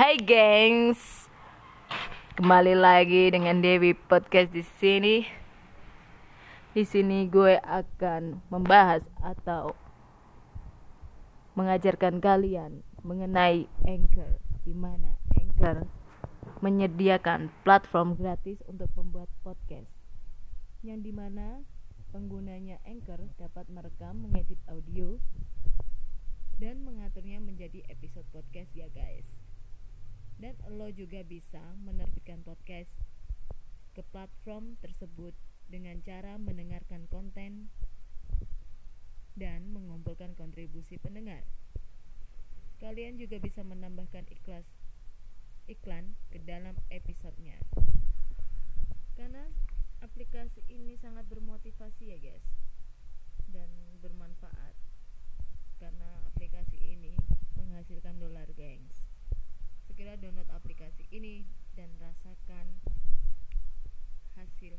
Hai gengs, kembali lagi dengan Dewi Podcast di sini. Di sini gue akan membahas atau mengajarkan kalian mengenai Anchor, di mana Anchor menyediakan platform gratis untuk membuat podcast, yang di mana penggunanya Anchor dapat merekam, mengedit audio, dan mengaturnya menjadi episode podcast ya guys dan lo juga bisa menerbitkan podcast ke platform tersebut dengan cara mendengarkan konten dan mengumpulkan kontribusi pendengar. Kalian juga bisa menambahkan ikhlas iklan ke dalam episodenya. Karena aplikasi ini sangat bermotivasi ya guys dan bermanfaat karena aplikasi ini menghasilkan dolar gengs segera download aplikasi ini dan rasakan hasil